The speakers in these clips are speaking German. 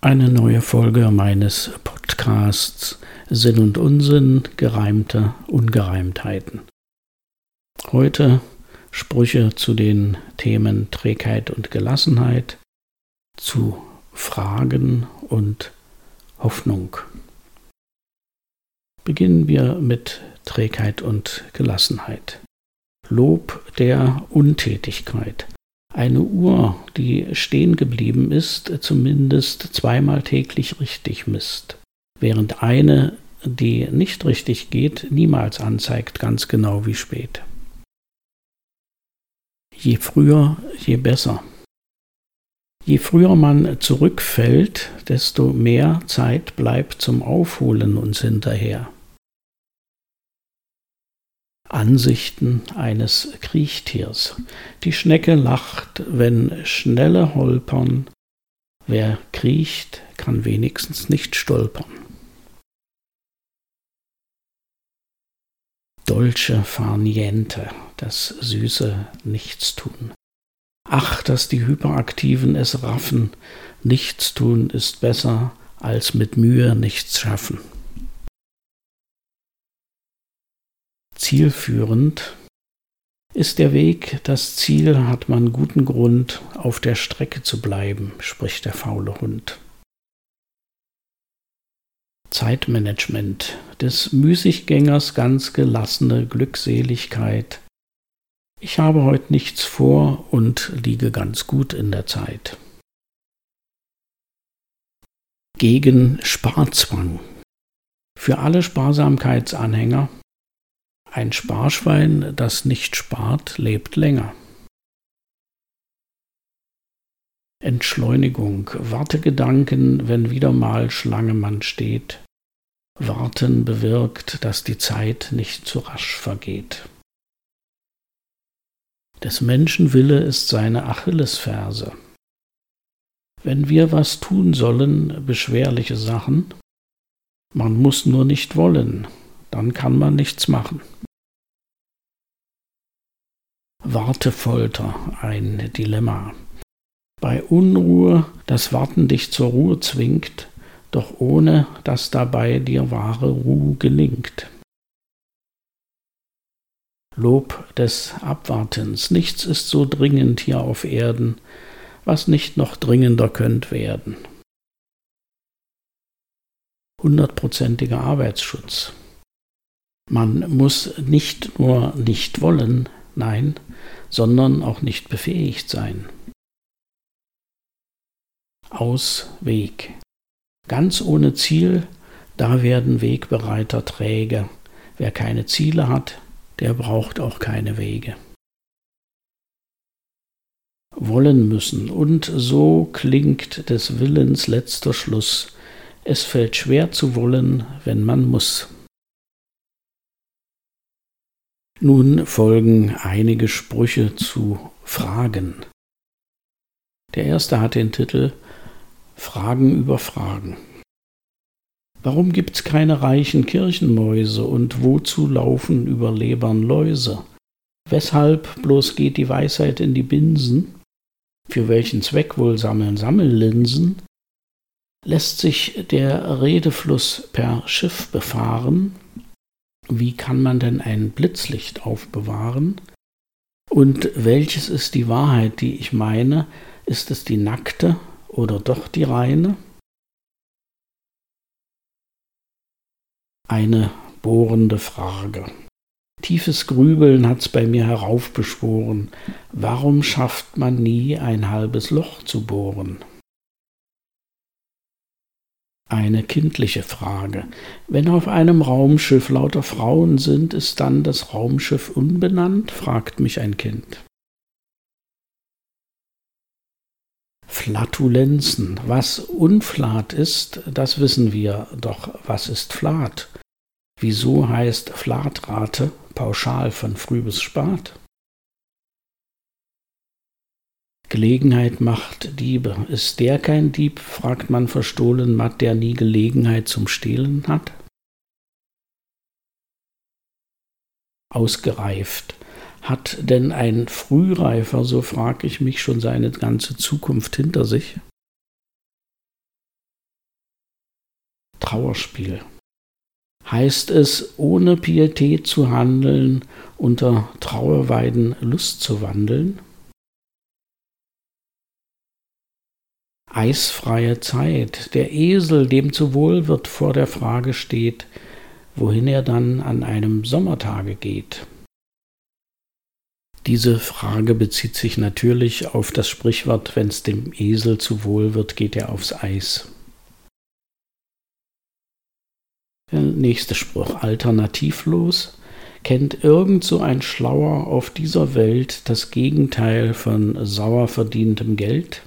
Eine neue Folge meines Podcasts Sinn und Unsinn, gereimte Ungereimtheiten. Heute Sprüche zu den Themen Trägheit und Gelassenheit, zu Fragen und Hoffnung. Beginnen wir mit Trägheit und Gelassenheit. Lob der Untätigkeit. Eine Uhr, die stehen geblieben ist, zumindest zweimal täglich richtig misst, während eine, die nicht richtig geht, niemals anzeigt, ganz genau wie spät. Je früher, je besser. Je früher man zurückfällt, desto mehr Zeit bleibt zum Aufholen uns hinterher. Ansichten eines Kriechtiers. Die Schnecke lacht, wenn Schnelle holpern. Wer kriecht, kann wenigstens nicht stolpern. Dolce far niente, das süße Nichtstun. Ach, dass die Hyperaktiven es raffen, Nichtstun ist besser als mit Mühe nichts schaffen. Zielführend. Ist der Weg das Ziel, hat man guten Grund, auf der Strecke zu bleiben, spricht der faule Hund. Zeitmanagement des Müßiggängers ganz gelassene Glückseligkeit. Ich habe heute nichts vor und liege ganz gut in der Zeit. Gegen Sparzwang. Für alle Sparsamkeitsanhänger ein Sparschwein, das nicht spart, lebt länger. Entschleunigung, Wartegedanken, wenn wieder mal Schlange man steht. Warten bewirkt, dass die Zeit nicht zu rasch vergeht. Des Menschen Wille ist seine Achillesferse. Wenn wir was tun sollen, beschwerliche Sachen, man muss nur nicht wollen, dann kann man nichts machen. Wartefolter, ein Dilemma. Bei Unruhe das Warten dich zur Ruhe zwingt, doch ohne dass dabei dir wahre Ruhe gelingt. Lob des Abwartens, nichts ist so dringend hier auf Erden, was nicht noch dringender könnt werden. Hundertprozentiger Arbeitsschutz. Man muss nicht nur nicht wollen, nein, sondern auch nicht befähigt sein. Ausweg. Ganz ohne Ziel, da werden Wegbereiter träge. Wer keine Ziele hat, der braucht auch keine Wege. Wollen müssen, und so klingt des Willens letzter Schluss. Es fällt schwer zu wollen, wenn man muss. Nun folgen einige Sprüche zu Fragen. Der erste hat den Titel Fragen über Fragen. Warum gibt's keine reichen Kirchenmäuse und wozu laufen über Lebern Läuse? Weshalb bloß geht die Weisheit in die Binsen? Für welchen Zweck wohl sammeln Sammellinsen? Lässt sich der Redefluss per Schiff befahren? Wie kann man denn ein Blitzlicht aufbewahren? Und welches ist die Wahrheit, die ich meine? Ist es die nackte oder doch die reine? Eine bohrende Frage. Tiefes Grübeln hat's bei mir heraufbeschworen. Warum schafft man nie ein halbes Loch zu bohren? Eine kindliche Frage. Wenn auf einem Raumschiff lauter Frauen sind, ist dann das Raumschiff unbenannt? fragt mich ein Kind. Flatulenzen. Was unflat ist, das wissen wir, doch was ist flat? Wieso heißt Flatrate pauschal von früh bis spat? Gelegenheit macht Diebe. Ist der kein Dieb, fragt man verstohlen matt, der nie Gelegenheit zum Stehlen hat? Ausgereift. Hat denn ein Frühreifer, so frag ich mich, schon seine ganze Zukunft hinter sich? Trauerspiel. Heißt es, ohne Pietät zu handeln, unter Trauerweiden Lust zu wandeln? Eisfreie Zeit, der Esel, dem zu wohl wird, vor der Frage steht, wohin er dann an einem Sommertage geht. Diese Frage bezieht sich natürlich auf das Sprichwort, wenn es dem Esel zu wohl wird, geht er aufs Eis. Der nächste Spruch, alternativlos. Kennt irgend so ein Schlauer auf dieser Welt das Gegenteil von sauer verdientem Geld?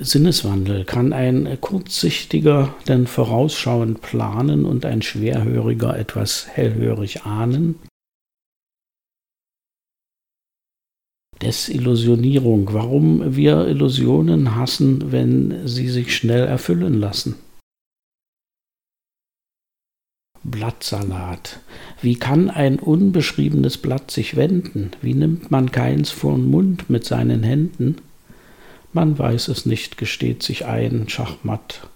Sinneswandel kann ein kurzsichtiger denn vorausschauend planen und ein schwerhöriger etwas hellhörig ahnen? Desillusionierung, warum wir Illusionen hassen, wenn sie sich schnell erfüllen lassen. Blattsalat. Wie kann ein unbeschriebenes Blatt sich wenden? Wie nimmt man keins vor den Mund mit seinen Händen? Man weiß es nicht, gesteht sich ein, Schachmatt.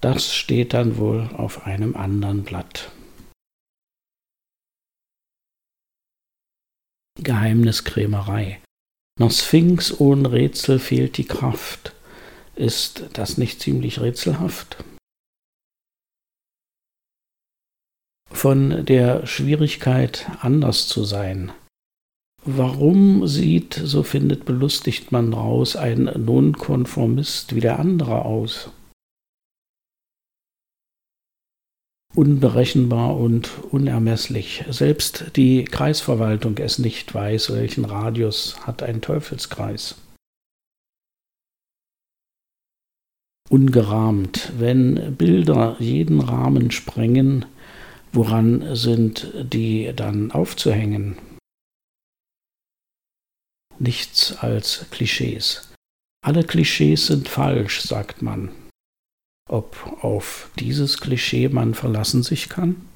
Das steht dann wohl auf einem anderen Blatt. Geheimniskrämerei. Noch Sphinx ohne Rätsel fehlt die Kraft. Ist das nicht ziemlich rätselhaft? Von der Schwierigkeit, anders zu sein. Warum sieht, so findet belustigt man raus, ein Nonkonformist wie der andere aus? unberechenbar und unermesslich. Selbst die Kreisverwaltung es nicht weiß, welchen Radius hat ein Teufelskreis. Ungerahmt, wenn Bilder jeden Rahmen sprengen, woran sind die dann aufzuhängen? Nichts als Klischees. Alle Klischees sind falsch, sagt man ob auf dieses Klischee man verlassen sich kann?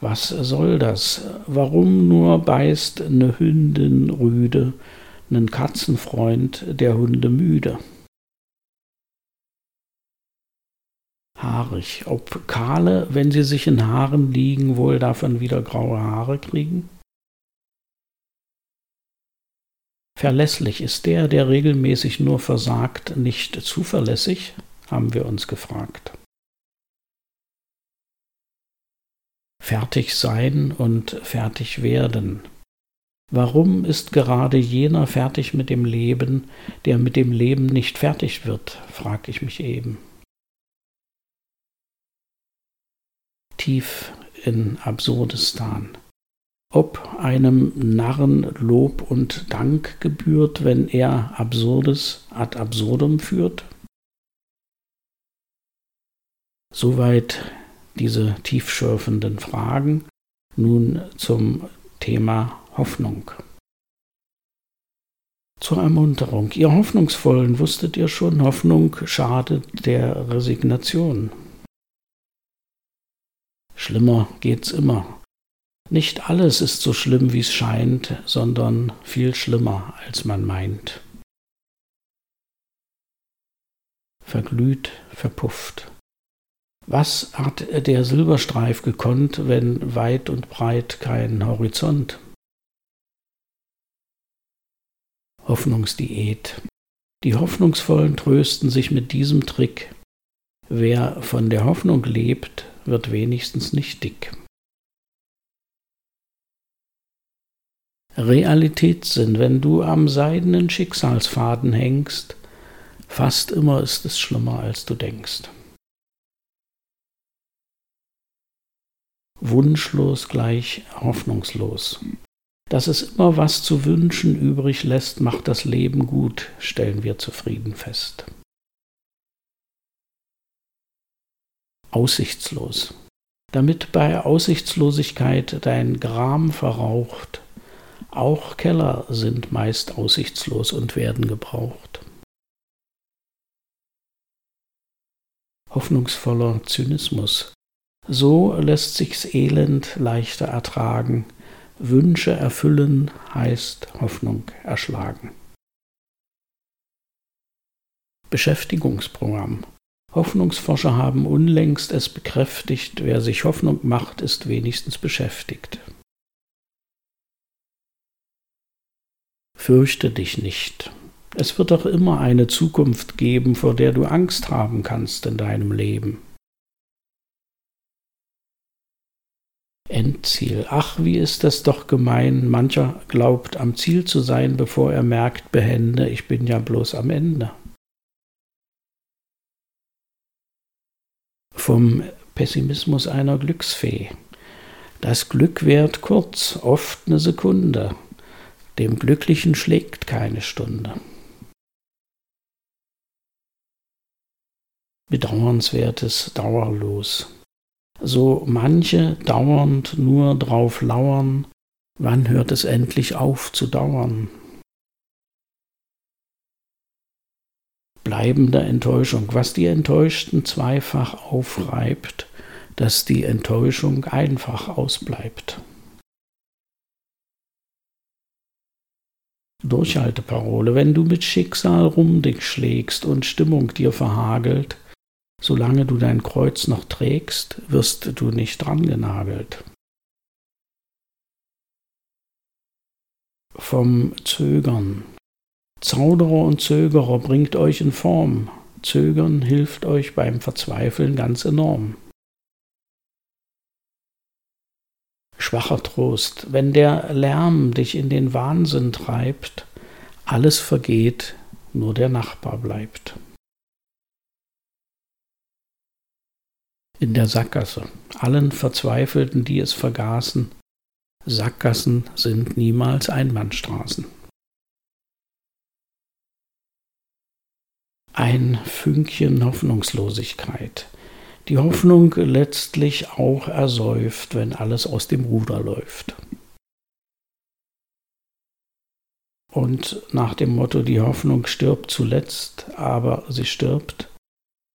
Was soll das? Warum nur beißt eine Hündin rüde, nen Katzenfreund der Hunde müde? Haarig, ob kahle, wenn sie sich in Haaren liegen, wohl davon wieder graue Haare kriegen? Verlässlich ist der, der regelmäßig nur versagt, nicht zuverlässig, haben wir uns gefragt. Fertig sein und fertig werden. Warum ist gerade jener fertig mit dem Leben, der mit dem Leben nicht fertig wird, frag ich mich eben. Tief in Absurdistan ob einem Narren Lob und Dank gebührt, wenn er Absurdes ad absurdum führt? Soweit diese tiefschürfenden Fragen. Nun zum Thema Hoffnung. Zur Ermunterung. Ihr Hoffnungsvollen wusstet ihr schon, Hoffnung schadet der Resignation. Schlimmer geht's immer. Nicht alles ist so schlimm, wie es scheint, sondern viel schlimmer, als man meint. Verglüht, verpufft. Was hat der Silberstreif gekonnt, wenn weit und breit kein Horizont? Hoffnungsdiät. Die Hoffnungsvollen trösten sich mit diesem Trick. Wer von der Hoffnung lebt, wird wenigstens nicht dick. Realitätssinn, wenn du am seidenen Schicksalsfaden hängst, fast immer ist es schlimmer, als du denkst. Wunschlos gleich hoffnungslos. Dass es immer was zu wünschen übrig lässt, macht das Leben gut, stellen wir zufrieden fest. Aussichtslos. Damit bei Aussichtslosigkeit dein Gram verraucht, auch Keller sind meist aussichtslos und werden gebraucht. Hoffnungsvoller Zynismus. So lässt sich's Elend leichter ertragen. Wünsche erfüllen heißt Hoffnung erschlagen. Beschäftigungsprogramm. Hoffnungsforscher haben unlängst es bekräftigt, wer sich Hoffnung macht, ist wenigstens beschäftigt. Fürchte dich nicht. Es wird doch immer eine Zukunft geben, vor der du Angst haben kannst in deinem Leben. Endziel. Ach, wie ist das doch gemein. Mancher glaubt am Ziel zu sein, bevor er merkt, behende, ich bin ja bloß am Ende. Vom Pessimismus einer Glücksfee. Das Glück währt kurz, oft eine Sekunde. Dem Glücklichen schlägt keine Stunde. Bedauernswertes dauerlos so manche dauernd nur drauf lauern, wann hört es endlich auf zu dauern? Bleibende Enttäuschung, was die Enttäuschten zweifach aufreibt, dass die Enttäuschung einfach ausbleibt. Durchhalteparole, wenn du mit Schicksal rum dich schlägst und Stimmung dir verhagelt, Solange du dein Kreuz noch trägst, wirst du nicht drangenagelt. Vom Zögern. Zauderer und Zögerer bringt euch in Form. Zögern hilft euch beim Verzweifeln ganz enorm. Schwacher Trost, wenn der Lärm dich in den Wahnsinn treibt, alles vergeht, nur der Nachbar bleibt. in der Sackgasse. Allen Verzweifelten, die es vergaßen, Sackgassen sind niemals Einbahnstraßen. Ein Fünkchen Hoffnungslosigkeit. Die Hoffnung letztlich auch ersäuft, wenn alles aus dem Ruder läuft. Und nach dem Motto, die Hoffnung stirbt zuletzt, aber sie stirbt,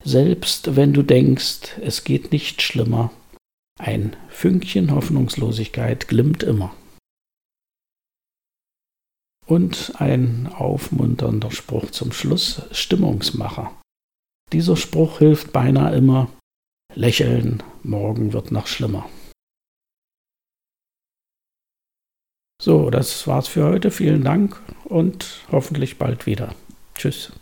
selbst wenn du denkst, es geht nicht schlimmer, ein Fünkchen Hoffnungslosigkeit glimmt immer. Und ein aufmunternder Spruch zum Schluss, Stimmungsmacher. Dieser Spruch hilft beinahe immer, lächeln, morgen wird noch schlimmer. So, das war's für heute. Vielen Dank und hoffentlich bald wieder. Tschüss.